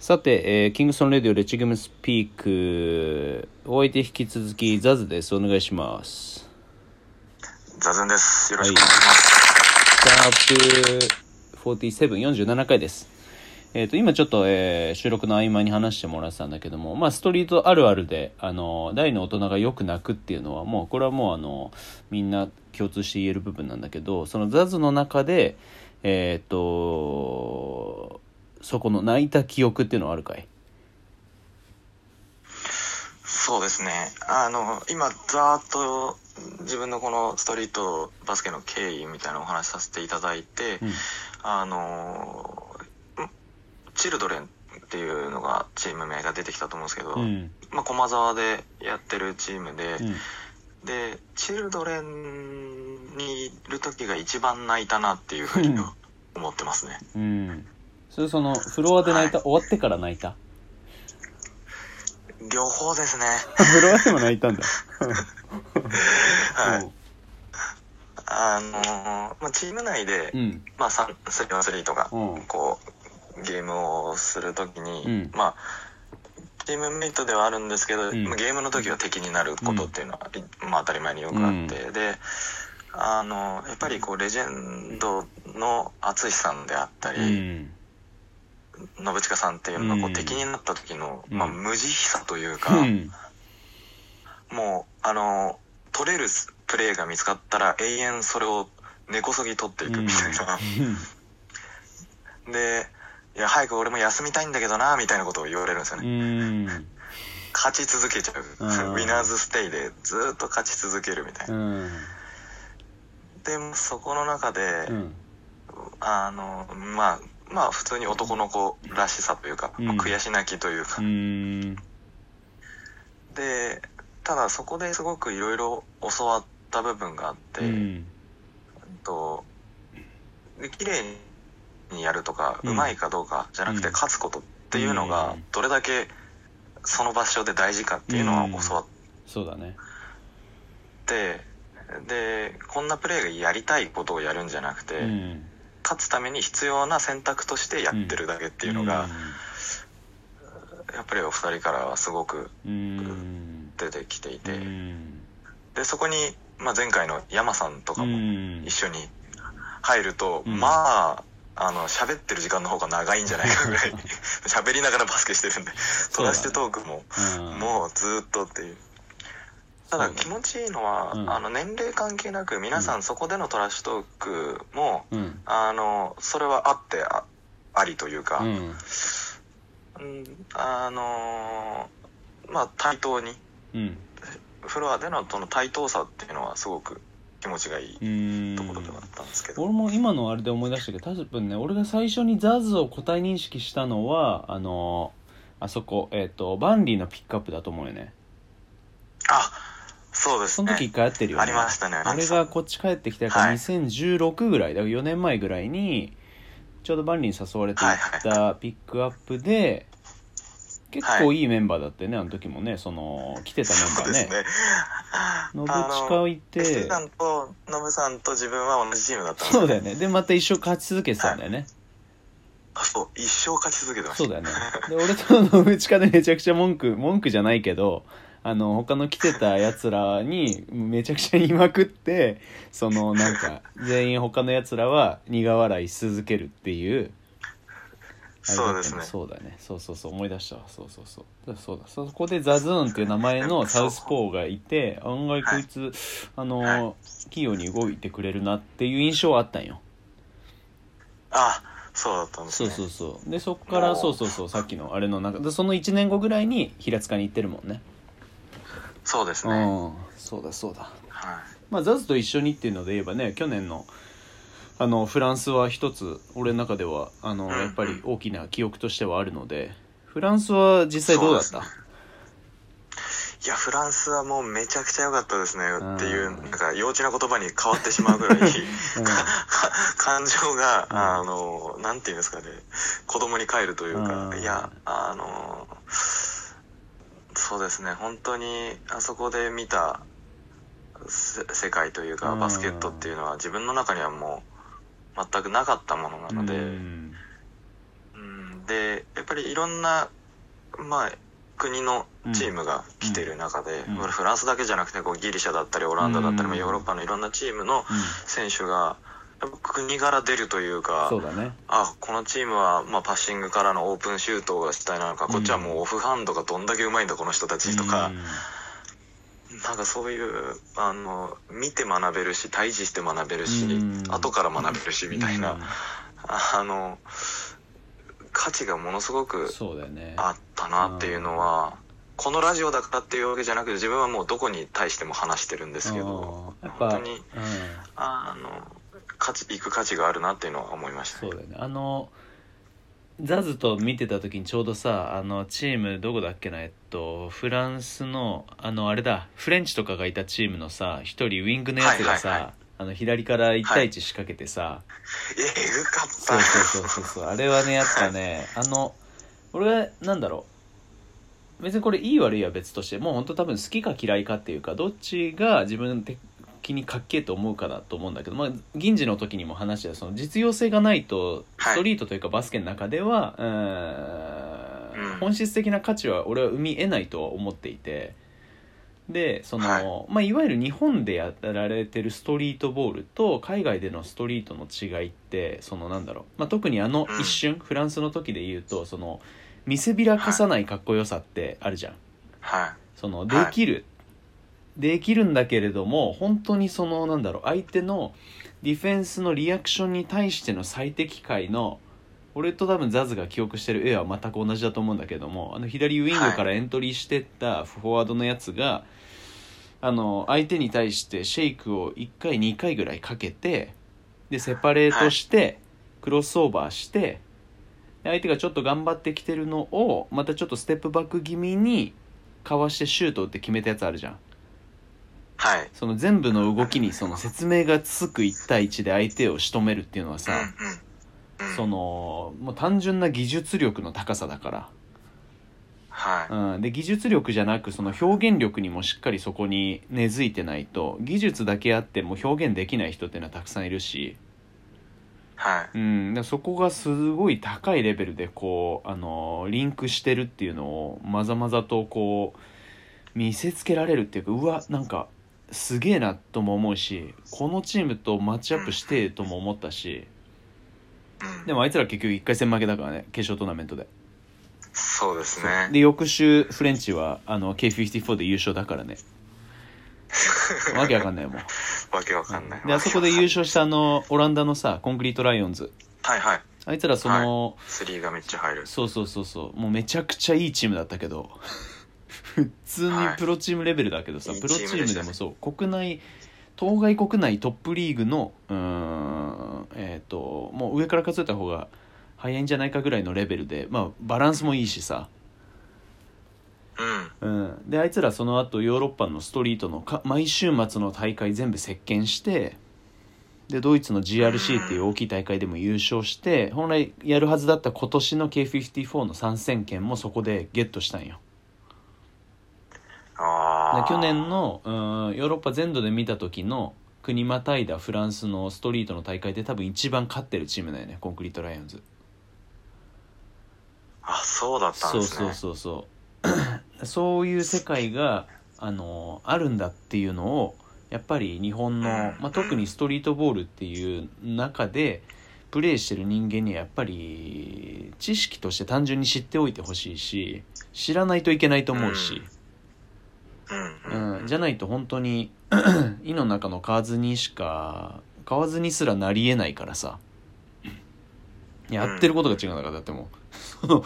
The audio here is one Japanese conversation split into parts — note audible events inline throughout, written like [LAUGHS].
さて、えーキングソンレディオレチグムスピークお相手引き続きザズですお願いしますザズンです。よろしくお願いします。シャープ4747回ですえっ、と今ちょっと、えー収録の合間に話してもらってたんだけどもまあストリートあるあるであの大の大人がよく泣くっていうのはもうこれはもうあのみんな共通して言える部分なんだけどそのザズの中でえっ、とそこの泣いた記憶っていうのはあるかい？そうですね。あの、今、ざーっと自分のこのストリートバスケの経緯みたいなお話しさせていただいて、うん。あの、んチルドレンっていうのがチーム名が出てきたと思うんですけど、うん。まあ、駒沢でやってるチームで、うん。で、チルドレンにいる時が一番泣いたなっていうふうにうん。思ってますね。うんそれそのフロアで泣いた、終わってから泣いた？両方ですね。[LAUGHS] フロアでも泣いたんだ。はい。あのまあ、チーム内で、うん。まあ、3 3とか、うん。こう、ゲームをするときに、うん。まあ、チームメイトではあるんですけど、ん。まあゲームの時は敵になることっていうのは、いまあ、当たり前によくあって、で、あの、やっぱりこう、レジェンドの淳さんであったうり、ん信近さんっていうのがこうん。う敵になった時の、うん。まあ、無慈悲さというか、うん。もう、あの、取れるプレーが見つかったら永遠それを根こそぎ取っていくみたいな。で、いや、早く俺も休みたいんだけどな、みたいなことを言われるんですようね。ん。勝ち続けちゃう。うん。ウィナーズステイでずーっと勝ち続けるみたいうな。ん。でも、そこの中で、うん。あの、まあ、まあ、普通に男の子らしさというか、うん。まあ悔し泣きというか、うん。で、ただそこですごくいろいろ教わった部分があって、うん。とで綺麗にやるとか、うまいかどうかじゃなくてうん。勝つことっていうのがうん。どれだけその場所で大事かっていうのは教わっそうだね。て、でこんなプレーがやりたいことをやるんじゃなくて、うん勝つために必要な選択としてやってるだけっていうのが、やっぱりお二人からはすごくうん。出てきていて、うん。でそこに、まあ、前回の山さんとかうもん。一緒に入ると、うん。まあ、あの、喋ってる時間の方が長いんじゃないかぐらい、[LAUGHS] 喋りながらバスケしてるんで、トラッシュトークも、うん。もうずーっとっていう。ただ気持ちいいのは、うん。あの、年齢関係なく、皆さんそこでのトラッシュトークも、うん。あの、それはあってあありというか、うん。うんあのーまあ、対等に、うん。フロアでのその対等さっていうのはすごく気持ちがいいうん。ところではあったんですけど。俺も今のあれで思い出したけど多分ね俺が最初にザズを個体認識したのはあのあそこえっ、とバンリーのピックアップだと思うよね。あ、そうですね。その時一回会ってるよね。ありましたね俺がこっち帰ってきたからはい。2016ぐらい。だから4年前ぐらいにちょうどバンリーに誘われて行ったピックアップで結構いいメンバーだってねあの時もね。その来てたメンバーね。そうですね。信近いてエステさんとノブさんと自分は同じチームだったそうだよね。でまた一生勝ち続けてたんだよね、あそう、一生勝ち続けてました。そうだよね。で俺と信近でめちゃくちゃ文句文句じゃないけどあの他の来てたやつらにめちゃくちゃ言いまくってそのなんか全員他のやつらは苦笑いし続けるっていうそうですね。そうだね。そうそうそう。思い出したわ。そうそうそう。だ。そうだ。そこでザズーンっていう。名前のサウスポーがいて案外こいつ、あの、はい器用に動いてくれるなっていう印象はあったんよあ、そうだったんですそうね。そうそう。でそっからそう。そうそう。さっきのあれの中でその1年後ぐらいに平塚に行ってるもんねそうですね。うん。そうだそうだ。はい。まあザズと一緒にっていうので言えばね去年のあのフランスは一つ俺の中ではあのうん。やっぱり大きな記憶としてはあるのでフランスは実際どうだった？いや、フランスはもうめちゃくちゃ良かったですね。っていう、うんなんか幼稚な言葉に変わってしまうぐらい、[LAUGHS] 感情が、うん。あの、なんていうんですかね、子供に帰るというか、うん。いや、あの、そうですね、本当にあそこで見たせ世界というか、うん。バスケットっていうのは自分の中にはもう全くなかったものなので、うん。うん。で、やっぱりりいろんな、まあ、国のチームが来てる中で、うん。フランスだけじゃなくてこうギリシャだったりオランダだったり、うん。まあヨーロッパのいろんなチームの選手が国柄出るというかそうだね。あこのチームは、まあ、パッシングからのオープンシュートが主体なのか、うん。こっちはもうオフハンドがどんだけうまいんだこの人たちとか、うん。なんかそういうあの見て学べるし対峙して学べるし、うん。後から学べるしみたいな、うん。あの価値がものすごくあったなっていうのは、このラジオだからっていうわけじゃなくて自分はもうどこに対しても話してるんですけど本当にうん。あの価値行く価値があるなっていうのは思いましたね。そうだよね。あのザズと見てた時にちょうどさあのチームどこだっけな？えっとフランスのあのあれだ。フレンチとかがいたチームのさ一人ウィングのやつがさ、はいはいはい。あの左から1対1仕掛けてさ、えぐかった。そうそうそうそうそう。あれはねやっぱねあの俺はなんだろう。別にこれいい悪いは別としてもう本当多分好きか嫌いかっていうかどっちが自分的にかっけえと思うかだと思うんだけど、まあ、銀次の時にも話したその実用性がないとはい。ストリートというかバスケの中では、うーんうん。本質的な価値は俺は生み得ないとは思っていてでその、はい。まあ、いわゆる日本でやられてるストリートボールと海外でのストリートの違いってそのなんだろう、まあ、特にあの一瞬、フランスの時で言うとその見せびらかさないかっこよさってあるじゃん。はい。そのできる、できるんだけれども本当にそのなんだろう相手のディフェンスのリアクションに対しての最適解の俺と多分ザズが記憶してる絵は全く同じだと思うんだけどもあの左ウィングからエントリーしてったフォワードのやつが、あの相手に対してシェイクを1回2回ぐらいかけてでセパレートして、クロスオーバーしてで相手がちょっと頑張ってきてるのをまたちょっとステップバック気味にかわしてシュート打って決めたやつあるじゃんはい。その全部の動きにその説明がつく1対1で相手を仕留めるっていうのはさ、そのもう単純な技術力の高さだかはい、ら、うん、で技術力じゃなくその表現力にもしっかりそこに根付いてないと技術だけあっても表現できない人っていうのはたくさんいるし、はい。うん、でそこがすごい高いレベルでこうあのリンクしてるっていうのをまざまざとこう見せつけられるっていうかうわなんかすげえなとも思うしこのチームとマッチアップしてえとも思ったしうん。でもあいつら結局1回戦負けだからね決勝トーナメントで。そうですね。で翌週フレンチはあの K54 で優勝だからね。[LAUGHS] わけわかんないよもうわけわかんない。であそこで優勝したあのオランダのさコンクリートライオンズ。はいはい。あいつらその、スリーがめっちゃ入る。そうそうそうそう。もうめちゃくちゃいいチームだったけど普通にプロチームレベルだけどさ、はいプロチームでもそう。国内当該国内トップリーグのうーんえっ、ともう上から数えた方が早いんじゃないかぐらいのレベルでまあバランスもいいしさ、うん。うん、であいつらその後ヨーロッパのストリートのか毎週末の大会全部席巻してでドイツの GRC っていう大きい大会でも優勝して本来やるはずだった今年の K54 の参戦権もそこでゲットしたんよ去年のうんヨーロッパ全土で見た時の国またいだフランスのストリートの大会で多分一番勝ってるチームだよねコンクリートライオンズ。あそうだったんそうですね。そうそうそう。[CLEARS THROAT] そういう世界があのあるんだっていうのをやっぱり日本の、まあ、特にストリートボールっていう中でプレーしてる人間にはやっぱり知識として単純に知っておいてほしいし知らないといけないと思うし、うんううんん、じゃないと本当に [COUGHS] 井の中の蛙にしか蛙にすらなりえないからさ。やってることが違うんだからだってもう。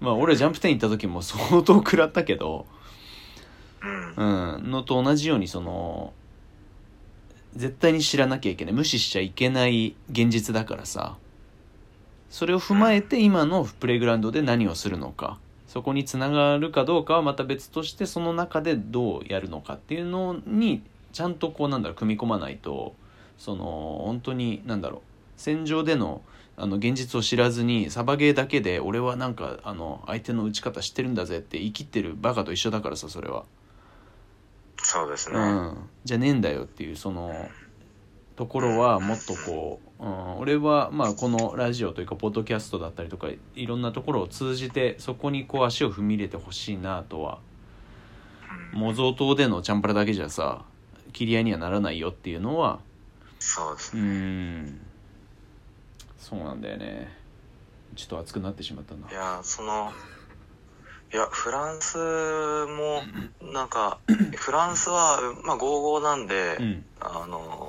[LAUGHS] まあ俺ジャンプ10行った時も [LAUGHS] 相当食らったけど、うん。うん、のと同じようにその絶対に知らなきゃいけない無視しちゃいけない現実だからさ。それを踏まえて今のプレイグラウンドで何をするのかそこにつながるかどうかはまた別としてその中でどうやるのかっていうのにちゃんとこうなんだろう組み込まないとその本当になんだろう戦場でのあの現実を知らずにサバゲーだけで俺はなんかあの相手の打ち方知ってるんだぜって生きってるバカと一緒だからさそれは。そうですね、うん、じゃねえんだよっていうそのところはもっとこううん、俺はまあこのラジオというかポッドキャストだったりとかいろんなところを通じてそこにこう足を踏み入れてほしいなとは模造刀でのチャンパラだけじゃさ切り合いにはならないよっていうのはうそうですね。ん。そうなんだよね。ちょっと熱くなってしまったな。いや、その、いや、フランスも、なんか、[CLEARS THROAT] フランスは、まあ、5-5なんで、うん。あの、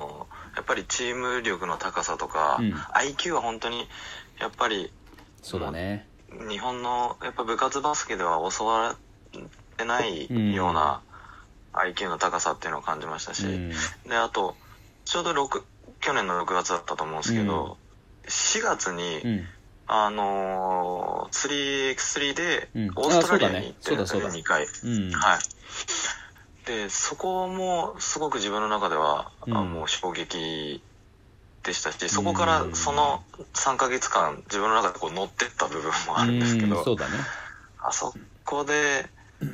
ぱりチーム力の高さとか、うん。IQ は本当に、やっぱり、そうだね。日本の、やっぱ部活バスケでは教わってないような IQ の高さっていうのを感じましたし、うん。で、あと、ちょうど6、去年の6月だったと思うんですけど、4月に、うん。あのー、3x3 でうん、オーストラリアに行ってね、あそうだ。ね2回。うん。はい。で、そこもすごく自分の中では、うん。あもう衝撃でしたし、そこからその3ヶ月間自分の中でこう乗ってった部分もあるんですけど、うんそね。あそこで、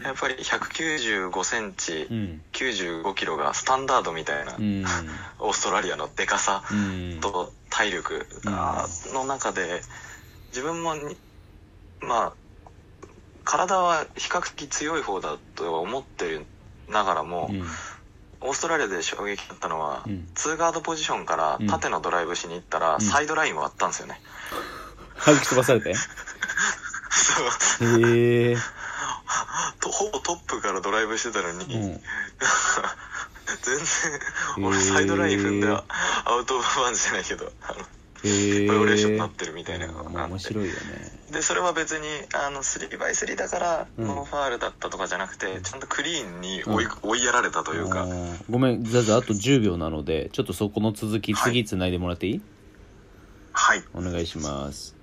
やっぱり195センチ、うん。95キロがスタンダードみたいな、うん。オーストラリアのデカさうん。と体力の中で自分もにまあ体は比較的強い方だとは思ってるながらも、うん。オーストラリアで衝撃だったのは、うん。ツーガードポジションからうん。縦のドライブしに行ったら、ん。サイドラインを割ったんですよね。弾き飛ばされて？[LAUGHS] そう。へえ。とほぼトップからドライブしてたのに、うん。[LAUGHS] 全然俺サイドライン踏んでアウトオブバウンズじゃないけどあのへえバイオレーションになってるみたいなのがまあ面白いよね。でそれは別にあの 3x3 だからうん。ノーファールだったとかじゃなくて、ちゃんとクリーンに追い,、追いやられたというか、ごめんザザあと10秒なのでちょっとそこの続きはい。次つないでもらっていい？はい。お願いします